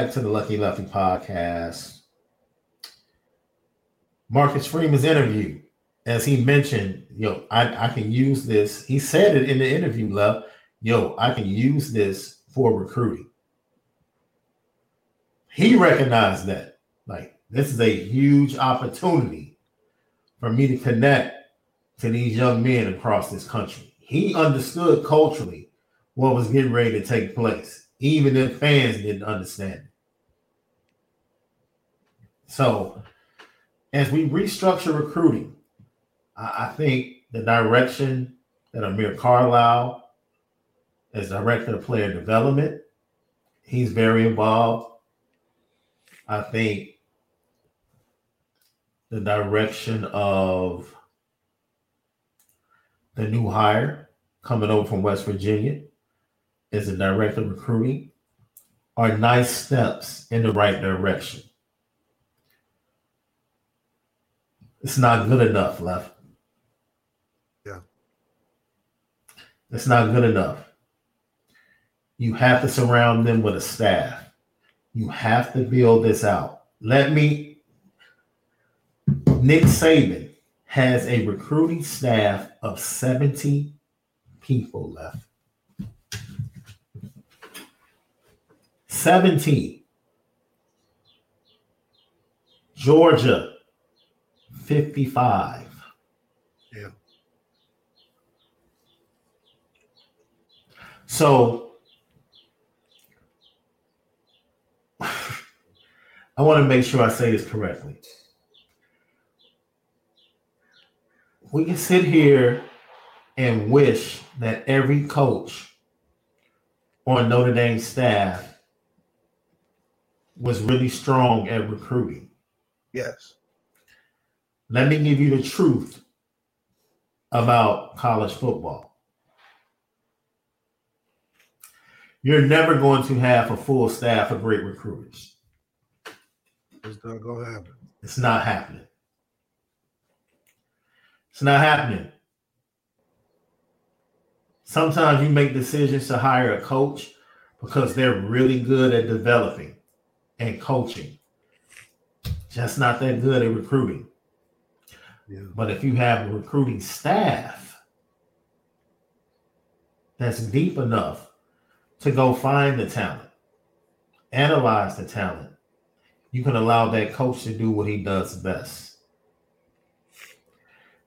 Back to the Lucky Lefty podcast. Marcus Freeman's interview, as he mentioned, yo, I, I can use this. He said it in the interview, love. Yo, I can use this for recruiting. He recognized that. Like, this is a huge opportunity for me to connect to these young men across this country. He understood culturally what was getting ready to take place even if fans didn't understand So, as we restructure recruiting, I, I think the direction that Amir Carlisle, as director of player development, he's very involved. I think the direction of the new hire coming over from West Virginia, as a director of recruiting are nice steps in the right direction. It's not good enough, left. Yeah. It's not good enough. You have to surround them with a staff. You have to build this out. Let me, Nick Saban has a recruiting staff of 70 people left. 17. Georgia, 55. Yeah. So I want to make sure I say this correctly. We can sit here and wish that every coach on Notre Dame staff was really strong at recruiting. Yes. Let me give you the truth about college football. You're never going to have a full staff of great recruiters. It's not going to happen. It's not happening. It's not happening. Sometimes you make decisions to hire a coach because they're really good at developing and coaching. Just not that good at recruiting. Yeah. But if you have a recruiting staff that's deep enough to go find the talent, analyze the talent, you can allow that coach to do what he does best.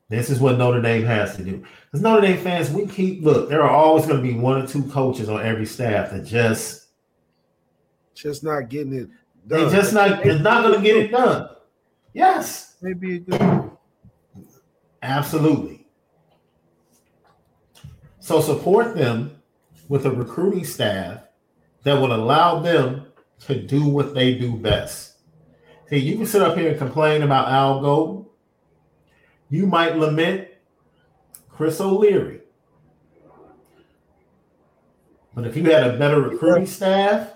This is what Notre Dame has to do. Because Notre Dame fans, we keep look, there are always going to be one or two coaches on every staff that just just not getting it they done. just not it's not going to get it done. Yes, maybe a good absolutely. So support them with a recruiting staff that will allow them to do what they do best. See, you can sit up here and complain about Al Golden. You might lament Chris O'Leary. But if you had a better recruiting staff,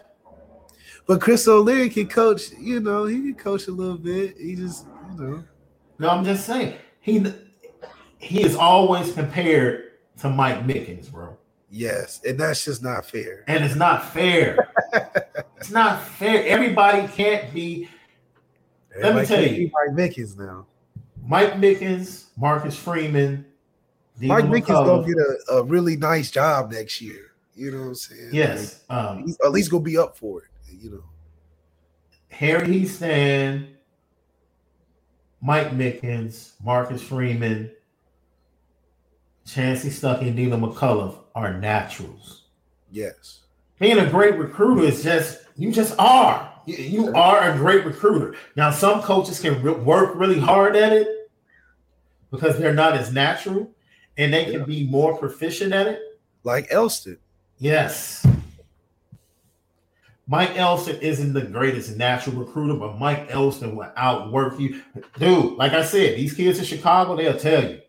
But Chris O'Leary can coach, you know, he can coach a little bit. He just, you know. No, I'm just saying he he is always compared to Mike Mickens, bro. Yes, and that's just not fair. And it's not fair. it's not fair. Everybody can't be. Let me tell you. Mike Mickens now. Mike Mickens, Marcus Freeman, Dina Mike Mickens gonna get a, a really nice job next year. You know what I'm saying? Yes. Like, Um, at least gonna be up for it. You know. Harry Hiestand, Mike Mickens, Marcus Freeman, Chansi Stuckey, and Deland McCullough are naturals. Yes. Being a great recruiter is just you just are. You, you are a great recruiter. Now, some coaches can re- work really hard at it because they're not as natural, and they can Yeah. be more proficient at it. Like Elston. Yes. Mike Elston isn't the greatest natural recruiter, but Mike Elston will outwork you. Dude, like I said, these kids in Chicago, they'll tell you,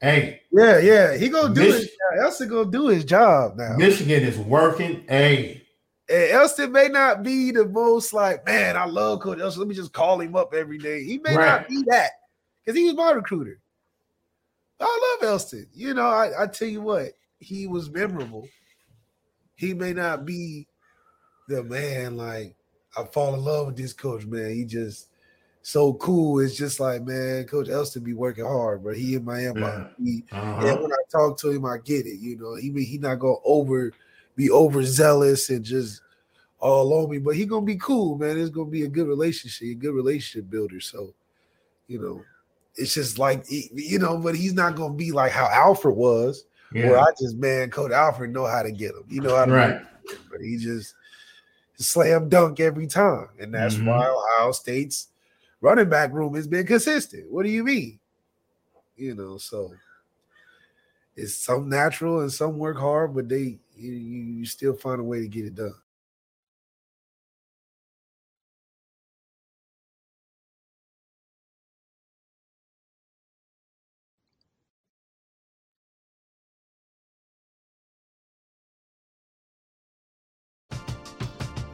hey, Yeah, yeah. He gonna do Mich- job. Elston gonna do his job now. Michigan is working. Hey, And Elston may not be the most like, man, I love Coach Elston. Let me just call him up every day. He may Right. not be that because he was my recruiter. I love Elston. You know, I, I tell you what, he was memorable. He may not be the man like I fall in love with this coach, man. He just so cool. It's just like, man, Coach Elston be working hard, but he in my inbox. Yeah. He, uh-huh. and when I talk to him, I get it. You know, he he not gonna over be overzealous and just all on me, but he gonna be cool, man. It's gonna be a good relationship, a good relationship builder. So, you know, it's just like you know, but he's not gonna be like how Alford was, where I just man, Coach Alford know how to get him. You know how to right. him, but he just slam dunk every time, and that's Mhm. why Ohio State's running back room has been consistent. What do you mean? You know, so it's some natural and some work hard, but they you, you still find a way to get it done.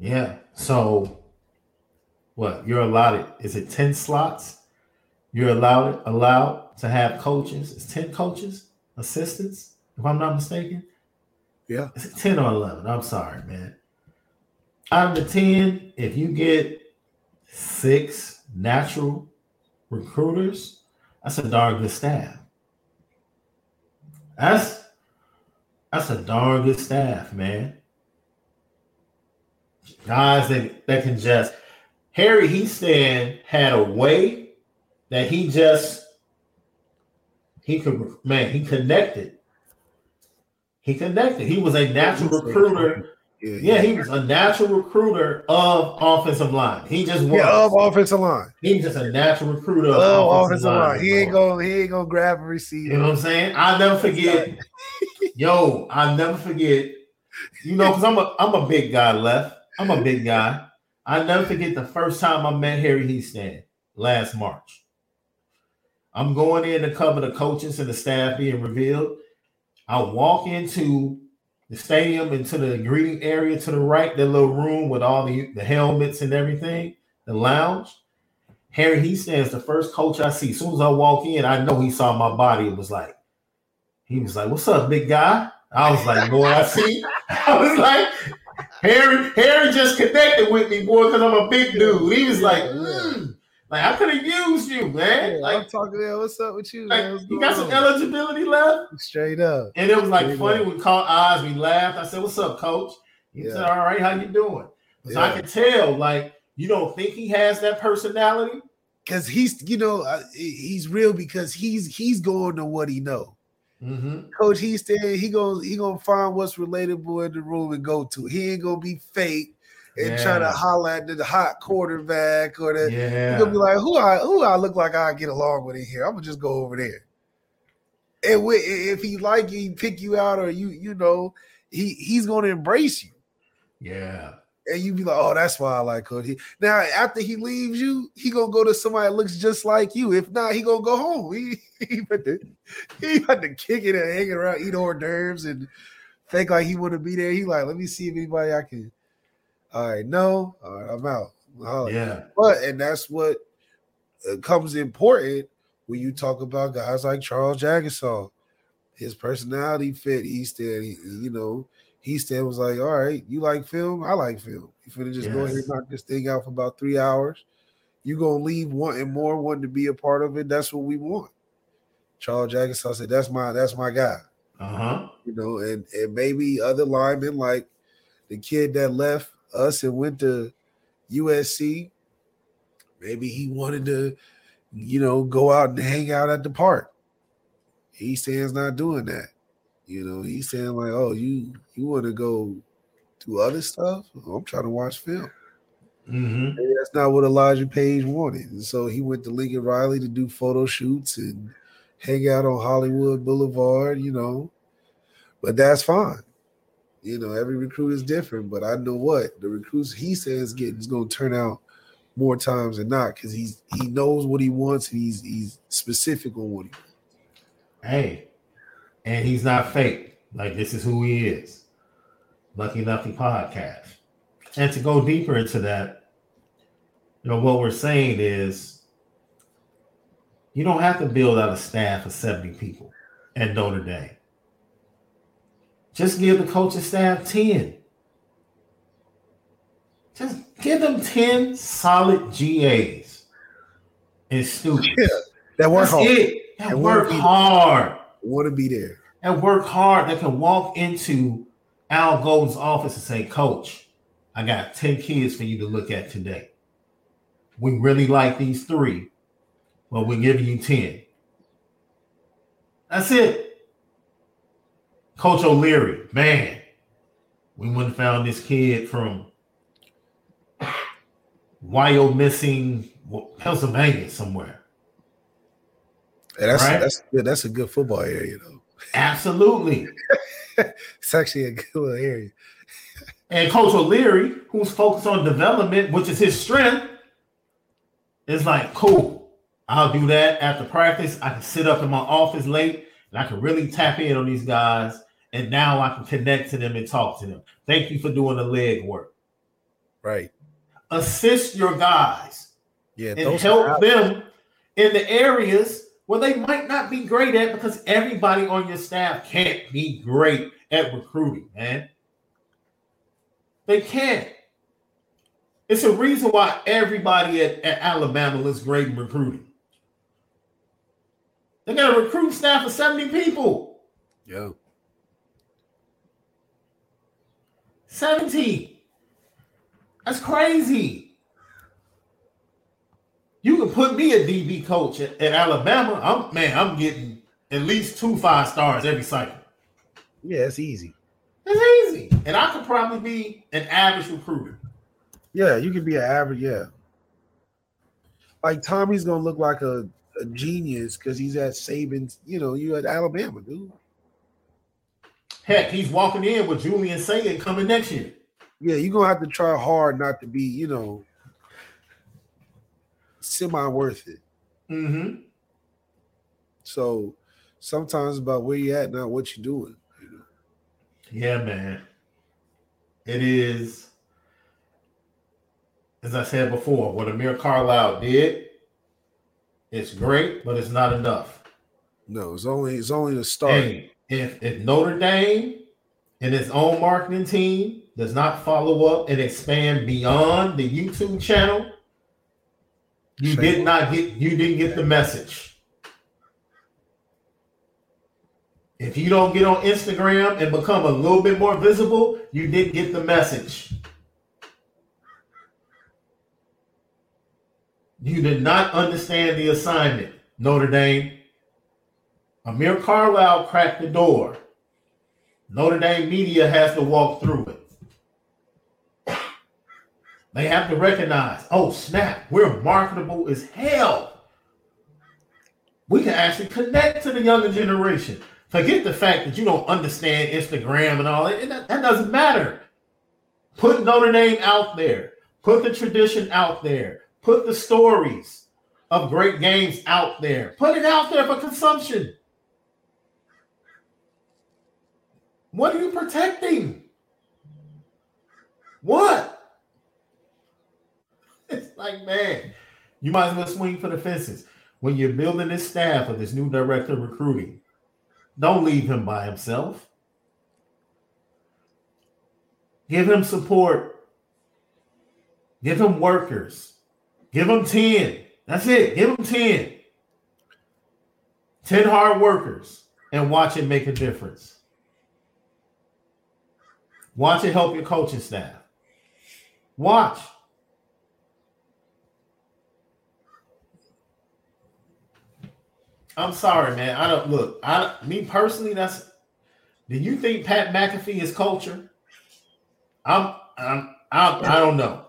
Yeah. So what you're allowed is it 10 slots? You're allowed allowed to have coaches. It's 10 coaches, assistants, if I'm not mistaken. Yeah. Is it 10 or 11? I'm sorry, man. Out of the 10, if you get six natural recruiters, that's a darn good staff. That's that's a darn good staff, man. Guys that, that can just Harry Hiestand had a way that he just he could man, he connected. He connected. He was a natural recruiter. Yeah, he was a natural recruiter of offensive line. He just was. Yeah, of offensive line. He's just a natural recruiter of Of offensive, offensive line. line. He ain't gonna he ain't gonna grab a receiver. You know what I'm saying? I'll never forget. yo, I'll never forget. You know, because I'm a I'm a big guy left. I'm a big guy. I'll never forget the first time I met Harry Hiestand last March. I'm going in to cover the coaches and the staff being revealed. I walk into the stadium into the greeting area to the right, that little room with all the, the helmets and everything, the lounge. Harry Hiestand's the first coach I see. As soon as I walk in, I know he saw my body. It was like, he was like, What's up, big guy? I was like, Boy, I see. I was like, Harry, Harry just connected with me, boy, because I'm a big dude. He was like, mm. like I could have used you, man. Yeah, like, I'm talking to What's up with you? like man? You got going some eligibility left. Straight up. And it was like you funny. go. We caught eyes, we laughed. I said, What's up, coach? He Yeah. said, All right, how you doing? So I Yeah. can tell, like, you don't think he has that personality. Because he's, you know, uh, he's real because he's he's going to what he know. Mm-hmm. Coach Hiestand, he gonna he gonna find what's relatable in the room and go to. He ain't gonna be fake and try to Yeah. holler at the hot quarterback or the. Yeah. He gonna be like, who I who I look like I get along with in here. I'm gonna just go over there. And if he like you, he pick you out, or you you know, he he's gonna embrace you. yeah. And you be like, "Oh, that's why I like Coach." He, now, after he leaves you, he gonna go to somebody that looks just like you. If not, he gonna go home. He he about to, he about to kick it and hang around, eat hors d'oeuvres, and think like he want to be there. He like, let me see if anybody I can. All right, no, all right, I'm out. Holla. Yeah. But and that's what comes important when you talk about guys like Charles Jagusah. His personality fit Hiestand. He, you know, Hiestand was like, "All right, you like film? I like film. You finna just go ahead and knock this thing out for about three hours. You gonna leave wanting more, wanting to be a part of it. That's what we want." Charles Jagusah said, "That's my that's my guy." Uh-huh. you know, and and maybe other linemen like the kid that left us and went to USC. Maybe he wanted to, you know, go out and hang out at the park. He stands not doing that. You know, he's saying like, "Oh, you you want to go do other stuff? I'm trying to watch film." Mm-hmm. That's not what Elijah Paige wanted, and so he went to Lincoln Riley to do photo shoots and hang out on Hollywood Boulevard. You know, but that's fine. You know, every recruit is different, but I know what the recruits he says getting is going to turn out more times than not because he's he knows what he wants and he's he's specific on what he wants. Hey, and he's not fake. Like this is who he is. Lucky Lucky Podcast. And to go deeper into that, you know, what we're saying is you don't have to build out a staff of 70 people at Notre Dame. Just give the coaching staff 10. Just give them 10 solid GAs and students. Yeah, That work That's hard, it. That And work wanna hard. Want to be there. and work hard that can walk into Al Golden's office and say, Coach, I got 10 kids for you to look at today. We really like these three, but we're giving you 10. That's it. Coach O'Leary, man, we and found this kid from Wyoming, Pennsylvania, somewhere. And that's Right. that's good. That's a good football area though. Absolutely. It's actually a good little area. And Coach O'Leary, who's focused on development, which is his strength, is like, cool. I'll do that after practice. I can sit up in my office late and I can really tap in on these guys. And now I can connect to them and talk to them. Thank you for doing the leg work. Right. Assist your guys Yeah. and help them in the areas where they might not be great at because everybody on your staff can't be great at recruiting, man. They can't. It's a reason why everybody at, at Alabama looks great in recruiting. They got a recruit staff of 70 people. Yo. 70. That's crazy. You can put me a DB coach at, at Alabama. I'm man, I'm getting at least two five stars every cycle. Yeah, it's easy. It's easy. And I could probably be an average recruiter. Yeah, you can be an average. Yeah. Like Tommy's gonna look like a, a genius because he's at Saban's. You know, you at Alabama, dude. Heck, he's walking in with Julian Sayin coming next year. Yeah, you're gonna have to try hard not to be, you know, semi worth it. Mm-hmm. So sometimes about where you at, not what you're doing. You know? Yeah, man. It is, as I said before, what Amir Carlisle did, it's great, but it's not enough. No, it's only it's only the start. Hey, if, if Notre Dame and its own marketing team does not follow up and expand beyond the YouTube channel, you did not get you didn't get the message. If you don't get on Instagram and become a little bit more visible, you didn't get the message. You did not understand the assignment, Notre Dame. Amir Carlisle cracked the door. Notre Dame media has to walk through it. They have to recognize, oh snap, we're marketable as hell. We can actually connect to the younger generation. Forget the fact that you don't understand Instagram and all that. That, that doesn't matter. Put Notre Dame out there. Put the tradition out there. Put the stories of great games out there. Put it out there for consumption. What are you protecting? What? It's like, man, you might as well swing for the fences. When you're building this staff of this new director recruiting, don't leave him by himself. Give him support. Give him workers. Give him 10. That's it. Give him 10. 10 hard workers and watch it make a difference. Watch it help your coaching staff. Watch. I'm sorry, man. I don't look. I me personally, that's. Do you think Pat McAfee is culture? I'm. I'm. I'm I don't know.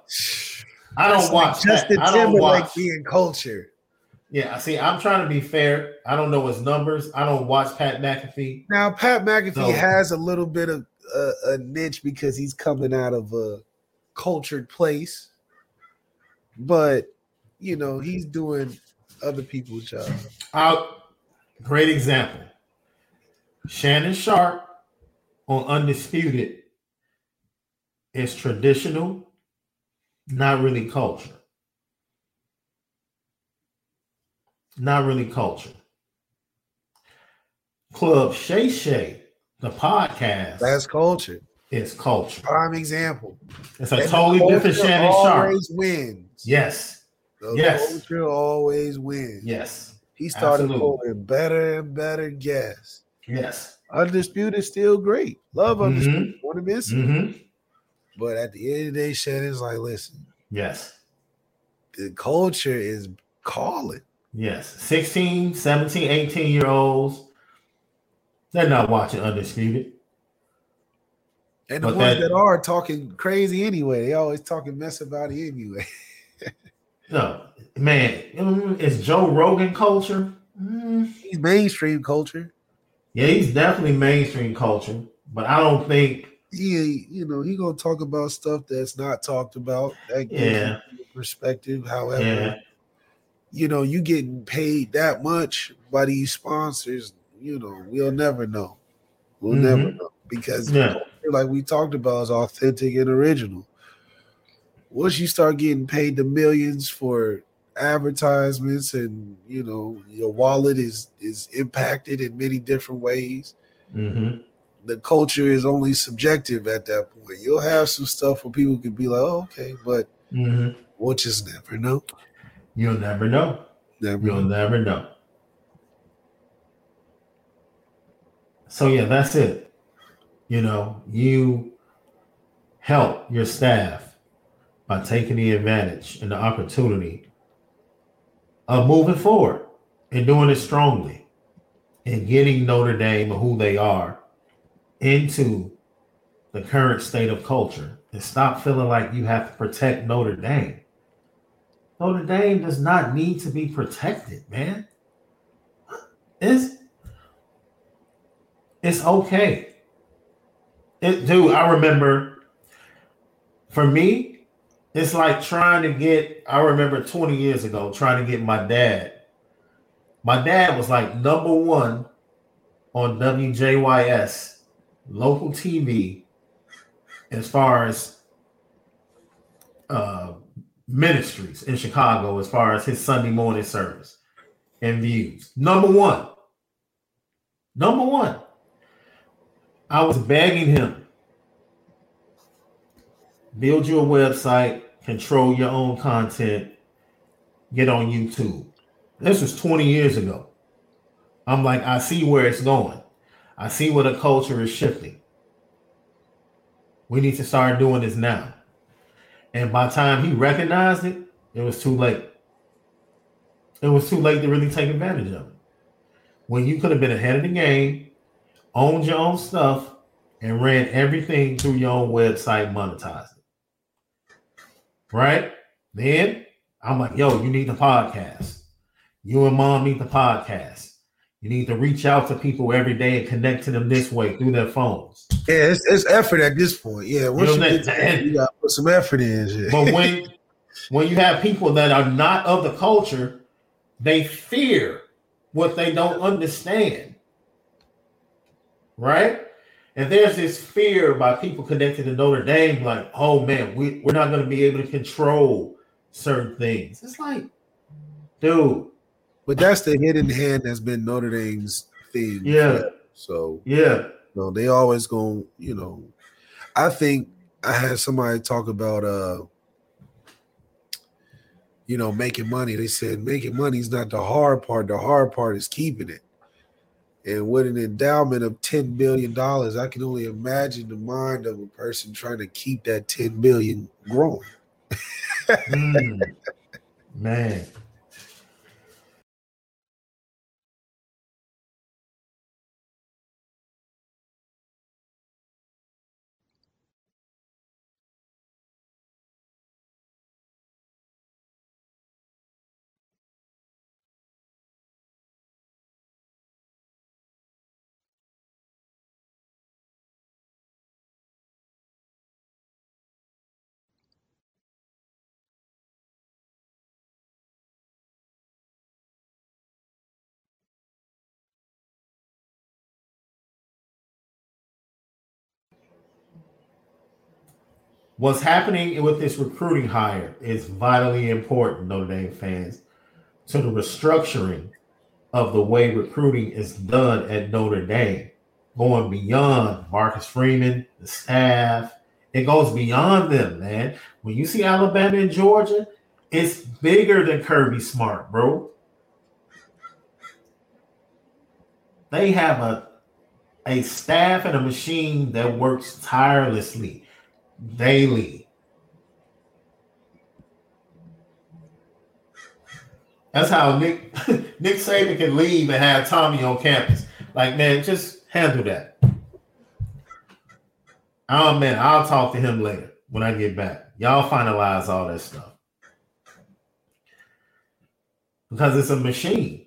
I don't That's watch. like Justin. I don't Timberlake watch. being culture. Yeah, I see, I'm trying to be fair. I don't know his numbers. I don't watch Pat McAfee. Now Pat McAfee No. has a little bit of a, a niche because he's coming out of a cultured place, but you know he's doing other people's job. Out. Great example. Shannon Sharpe on Undisputed is traditional, not really culture. Not really culture. Club Shay Shay, the podcast, That's culture. It's culture. Prime example. It's a And totally different Shannon Sharpe. Always wins. Yes, The Yes. culture always wins. yes, He started Absolutely. pulling better and better guests. yes. Undisputed is still great. Love Mhm. Undisputed. Want to miss it. hmm But at the end of the day, Shannon's like, listen, Yes. the culture is calling. Yes, 16, 17, 18 year olds, they're not watching Undisputed. And the But ones that- that are talking crazy anyway, they always talking mess about it anyway. No, man, is Joe Rogan culture? Mm, He's mainstream culture. yeah, he's definitely mainstream culture, but I don't think, He, you know, he gonna talk about stuff that's not talked about. That gives Yeah. perspective. However, yeah, you know, you getting paid that much by these sponsors, you know, we'll never know. We'll Mhm. never know because Yeah. like we talked about is authentic and original. Once you start getting paid the millions for advertisements and you know your wallet is is impacted in many different ways, hmm the culture is only subjective at that point. You'll have some stuff where people can be like, oh, okay, but hmm we'll just never know. you'll never know. Never You'll know. never know. So yeah, that's it. You know, you help your staff by taking the advantage and the opportunity of moving forward and doing it strongly and getting Notre Dame and who they are into the current state of culture and stop feeling like you have to protect Notre Dame. Notre Dame does not need to be protected, man. It's it's okay. It, dude, I remember for me, it's like trying to get, I remember 20 years ago, trying to get my dad My dad was like number one on WJYS local TV as far as uh, ministries in Chicago, as far as his Sunday morning service and views. Number one. Number one. I was begging him build your website, control your own content, get on YouTube. This was 20 years ago. I'm like, I see where it's going. I see where the culture is shifting. We need to start doing this now. And by the time he recognized it, it was too late. It was too late to really take advantage of it. When you could have been ahead of the game, owned your own stuff, and ran everything through your own website, monetized. Right? Then I'm like, yo, you need the podcast. You and mom need the podcast. You need to reach out to people every day and connect to them this way through their phones. Yeah, it's, it's effort at this point. Yeah, once you, know, you, that, you gotta put some effort in. But when when you have people that are not of the culture, they fear what they don't understand. Right? And there's this fear by people connected to Notre Dame, like, oh man, we, we're not going to be able to control certain things. It's like, dude, but that's the hidden hand that's been Notre Dame's thing. Yeah. So yeah, you know, they always go. You know, I think I had somebody talk about uh, you know, making money. They said making money is not the hard part. The hard part is keeping it. And with an endowment of ten billion dollars, I can only imagine the mind of a person trying to keep that ten billion growing. mm, man. What's happening with this recruiting hire is vitally important, Notre Dame fans, to the restructuring of the way recruiting is done at Notre Dame, going beyond Marcus Freeman, the staff. It goes beyond them, man. When you see Alabama and Georgia, it's bigger than Kirby Smart, bro. They have a a staff and a machine that works tirelessly daily. That's how Nick Nick Saban can leave and have Tommy on campus. Like, man, just handle that. Oh man, I'll talk to him later when I get back. Y'all finalize all that stuff. Because it's a machine.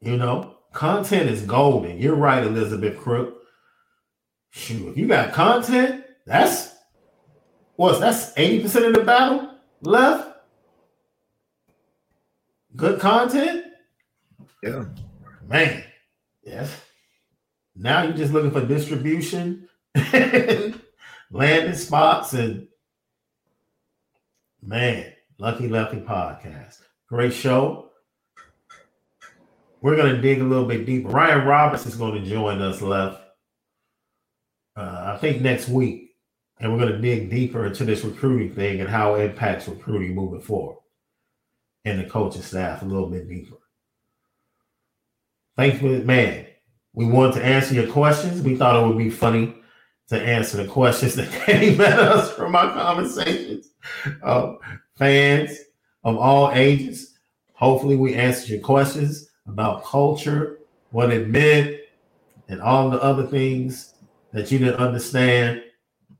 You know, content is golden. You're right, Elizabeth Crook shoot, if you got content, that's what's that's 80% of the battle left. Good content. Yeah. Man. Yes. Now you're just looking for distribution, landing spots, and man, Lucky Lefty podcast. Great show. We're going to dig a little bit deeper. Ryan Roberts is going to join us left uh, I think next week, and we're going to dig deeper into this recruiting thing and how it impacts recruiting moving forward, and the coaching staff a little bit deeper. Thanks, man. We wanted to answer your questions. We thought it would be funny to answer the questions that came at us from our conversations. Uh, fans of all ages. Hopefully, we answered your questions about culture, what it meant, and all the other things that you didn't understand,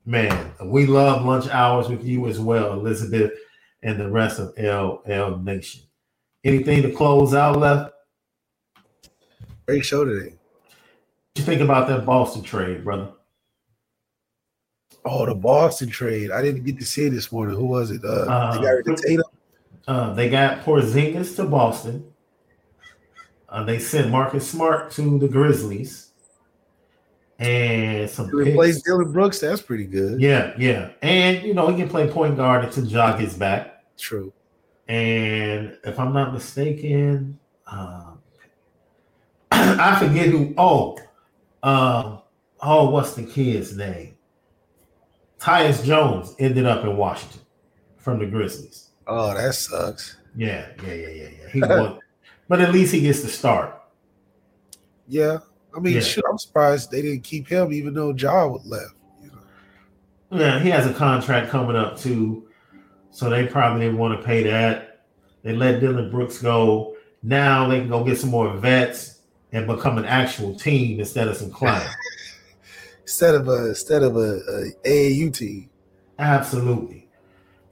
man, we love lunch hours with you as well, Elizabeth, and the rest of LL Nation. Anything to close out left? Great show today. What you think about that Boston trade, brother? Oh, the Boston trade. I didn't get to see it this morning. Who was it? Uh, uh they got rid of Tatum. Uh, they got Porzingis to Boston. Uh, they sent Marcus Smart to the Grizzlies. And some replace Dillon Brooks. That's pretty good. Yeah, yeah. And you know, he can play point guard until jog his back. True. And if I'm not mistaken, um, I forget who. Oh, um, oh, what's the kid's name? Tyus Jones ended up in Washington from the Grizzlies. Oh, that sucks. Yeah, yeah, yeah, yeah, yeah. He won, but at least he gets to start. Yeah, I mean, yeah. I'm surprised they didn't keep him, even though Ja would left. You know? Yeah, he has a contract coming up too, so they probably didn't want to pay that. They let Dillon Brooks go. Now they can go get some more vets and become an actual team instead of some clients. instead of a instead of a, a AAU team. Absolutely.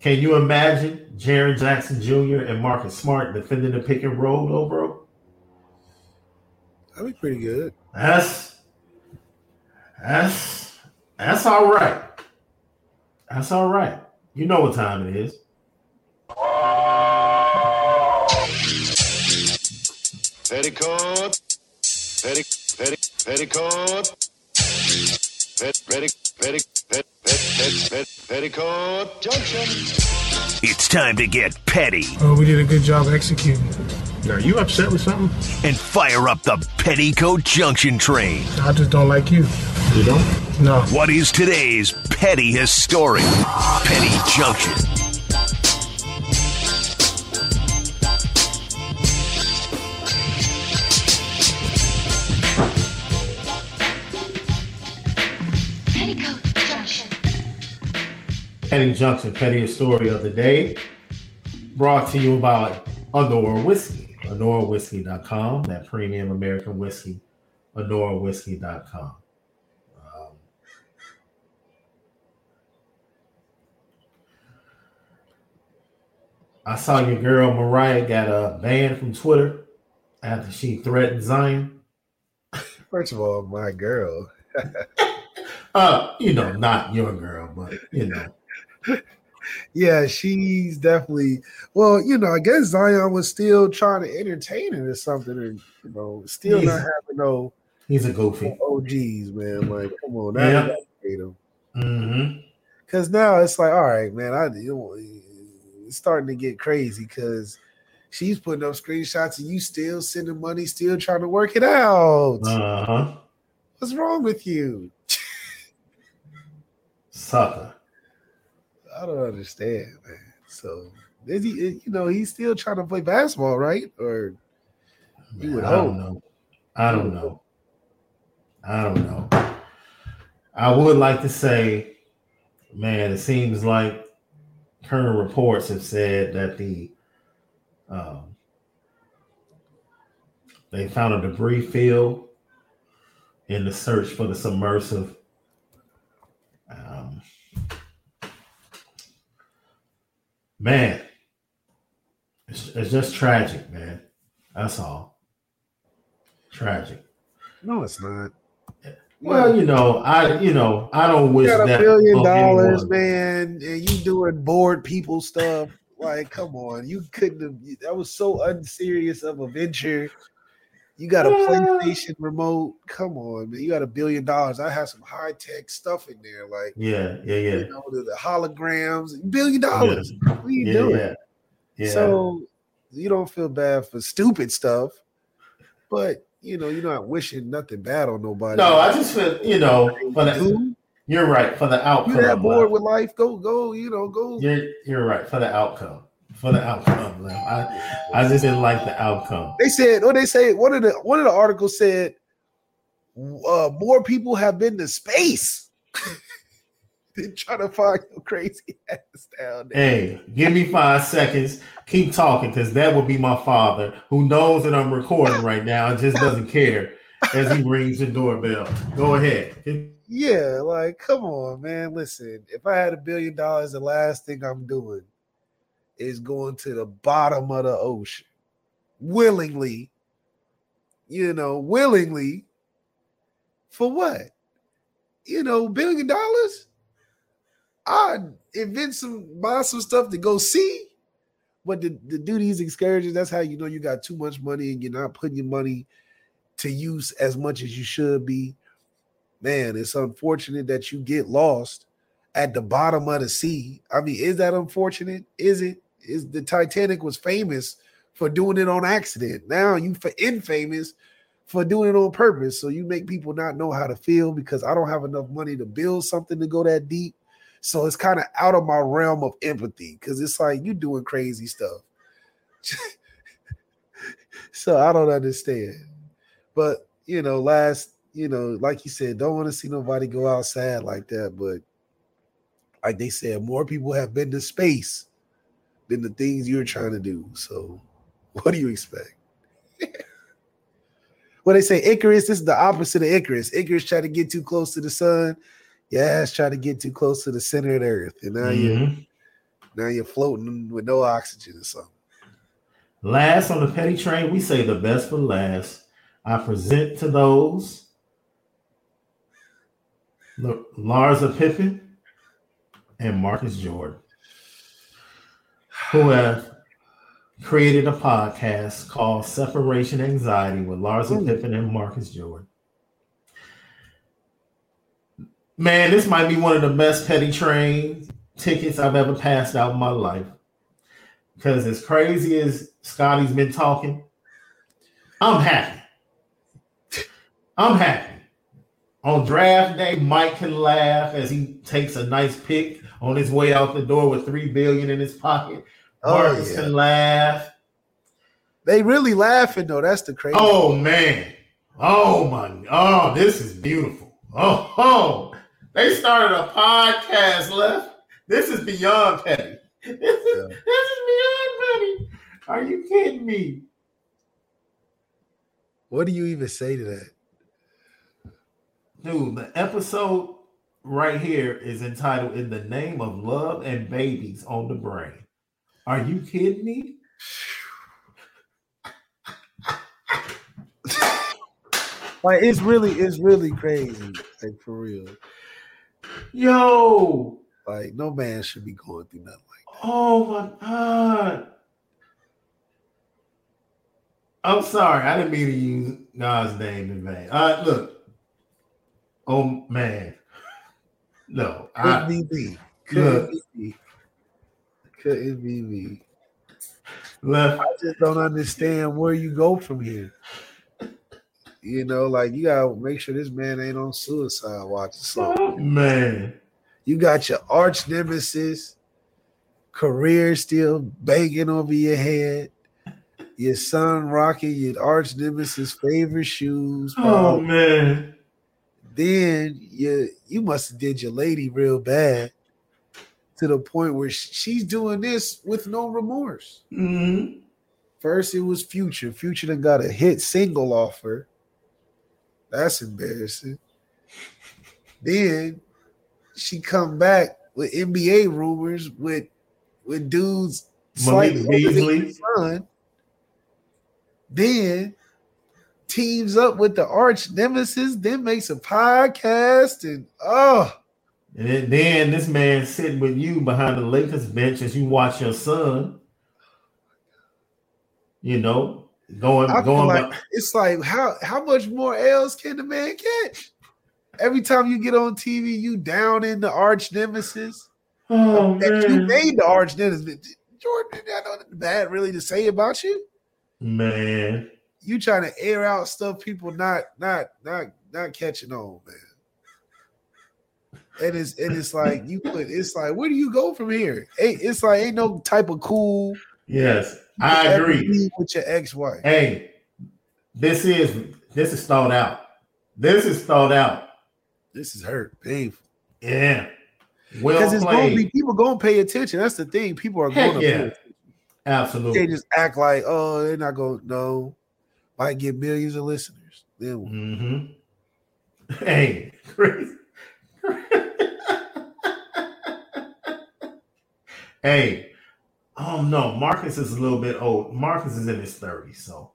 Can you imagine Jaren Jackson Jr. and Marcus Smart defending the pick and roll, though, bro? That'd be pretty good. That's that's that's all right. That's all right. You know what time it is. Petticoat, petti, petti, petticoat, pet, petti, petti, pet, pet, pet, pet, petticoat junction. It's time to get petty. Oh, we did a good job executing. Are you upset with something? And fire up the Petticoat Junction train. I just don't like you. You don't? No. What is today's petty historic Petty Junction? Petty Junction, Petty story of the day, brought to you by Anora Whiskey. AnoraWhiskey.com, that premium American whiskey, AnoraWhiskey.com. Um, I saw your girl Mariah got a ban from Twitter after she threatened Zion. First of all, my girl. uh, you know, not your girl, but you know. Yeah, she's definitely well, you know, I guess Zion was still trying to entertain it or something, or you know, still he's, not having no he's a goofy. OGs, man. Like, come on, now yeah. hate him. Mm-hmm. Cause now it's like, all right, man, I you know, it's starting to get crazy because she's putting up screenshots and you still sending money, still trying to work it out. Uh-huh. What's wrong with you? Sucker. I don't understand, man. So is he? You know, he's still trying to play basketball, right? Or you would I hope. don't know. I don't know. I don't know. I would like to say, man, it seems like current reports have said that the um, they found a debris field in the search for the submersive. Man, it's, it's just tragic, man. That's all. Tragic. No, it's not. Well, you know, I you know, I don't wish you got a billion dollars, man, and you doing bored people stuff. Like, come on, you couldn't have. That was so unserious of a venture. You got a PlayStation remote. Come on, man. You got a billion dollars. I have some high tech stuff in there, like yeah, yeah, yeah. You know, the, the holograms, billion dollars. Yeah. What are you yeah, doing? Yeah. yeah. So you don't feel bad for stupid stuff, but you know, you're not wishing nothing bad on nobody. No, I just feel, you know, for the, you're right for the outcome. You're that bored with life? Go, go. You know, go. You're you're right for the outcome for the outcome. I, I just didn't like the outcome. They said, what they say, one of the one of the articles said, uh, more people have been to space. than trying to find your crazy ass down there. Hey, give me five seconds. Keep talking, because that would be my father, who knows that I'm recording right now and just doesn't care as he rings the doorbell. Go ahead. Yeah, like, come on, man. Listen, if I had a billion dollars, the last thing I'm doing is going to the bottom of the ocean willingly, you know, willingly for what? You know, billion dollars? I invent some buy some stuff to go see, But to, to do these excursions, that's how you know you got too much money and you're not putting your money to use as much as you should be. Man, it's unfortunate that you get lost at the bottom of the sea. I mean, is that unfortunate? Is it? Is the Titanic was famous for doing it on accident. Now you for infamous for doing it on purpose. So you make people not know how to feel because I don't have enough money to build something to go that deep. So it's kind of out of my realm of empathy because it's like you're doing crazy stuff. so I don't understand. But you know, last, you know, like you said, don't want to see nobody go outside like that. But like they said, more people have been to space than the things you're trying to do. So what do you expect? well, they say Icarus, this is the opposite of Icarus. Icarus tried to get too close to the sun. Yeah, it's trying to get too close to the center of the earth. And now Mhm. you now you're floating with no oxygen or something. Last on the petty train, we say the best for last. I present to those Larsa Pippen and Marcus Jordan, who have created a podcast called Separation Anxiety with Larsa Ooh. Pippen and Marcus Jordan. Man, this might be one of the best petty train tickets I've ever passed out in my life. Because as crazy as Scottie's been talking, I'm happy. I'm happy. On draft day, Mike can laugh as he takes a nice pick on his way out the door with three billion in his pocket. Oh, Marcus yeah. can laugh. They really laughing though. That's the crazy. Oh man. Oh my. Oh, this is beautiful. Oh, oh. They started a podcast left. This is beyond petty. This is, Yeah. this is beyond petty. Are you kidding me? What do you even say to that? Dude, the episode right here is entitled In the Name of Love and Babies on the Brain. Are you kidding me? Like it's really, it's really crazy. Like for real. Yo. Like no man should be going through nothing like that. Oh my god. I'm sorry, I didn't mean to use God's name in vain. Uh look. Oh man. No, that. I, be me. Look. Be. Couldn't be me. left. I just don't understand where you go from here. You know, like you gotta make sure this man ain't on suicide watch something. Oh, man. You got your arch nemesis, career still banging over your head. Your son rocking your arch nemesis' favorite shoes. Oh man. Then you you must have did your lady real bad to the point where she's doing this with no remorse. Mhm. First, it was Future. Future done got a hit single offer. That's embarrassing. then she come back with NBA rumors with with dudes Malik Beasley. son. Then teams up with the arch nemesis, then makes a podcast and oh And then, this man sitting with you behind the Lakers bench as you watch your son. You know, going I going like by- it's like how how much more L's can the man catch? Every time you get on TV, you down in the arch nemesis. Oh that you made the arch nemesis. Jordan, I know nothing bad really to say about you. Man. You trying to air out stuff people not not not not catching on, man. And it's and it's like you put it's like where do you go from here? Ain't it's like ain't no type of cool. Yes, I agree. with your ex-wife. Hey, this is this is thought out. This is thought out. This is hurt, painful. Yeah. Well Because it's gonna be people gonna pay attention. That's the thing. People are Heck gonna yeah. pay attention. Absolutely. They just act like, oh, they're not gonna know. Might get millions of listeners. Then hmm Hey, Chris. Hey, oh no, Marcus is a little bit old. Marcus is in his 30s, so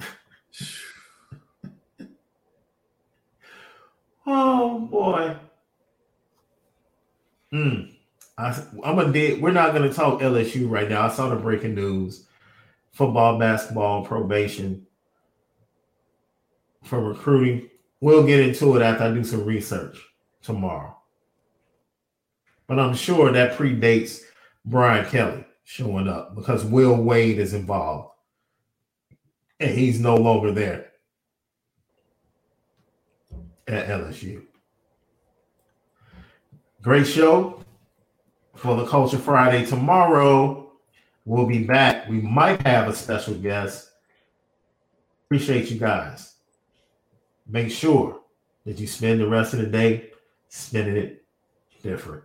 oh boy. Mm, I, am gonna dig. We're not gonna talk LSU right now. I saw the breaking news: football, basketball, probation for recruiting. We'll get into it after I do some research tomorrow. But I'm sure that predates Brian Kelly showing up because Will Wade is involved and he's no longer there at LSU. Great show for the Culture Friday. Tomorrow, we'll be back. We might have a special guest. Appreciate you guys. Make sure that you spend the rest of the day spending it different.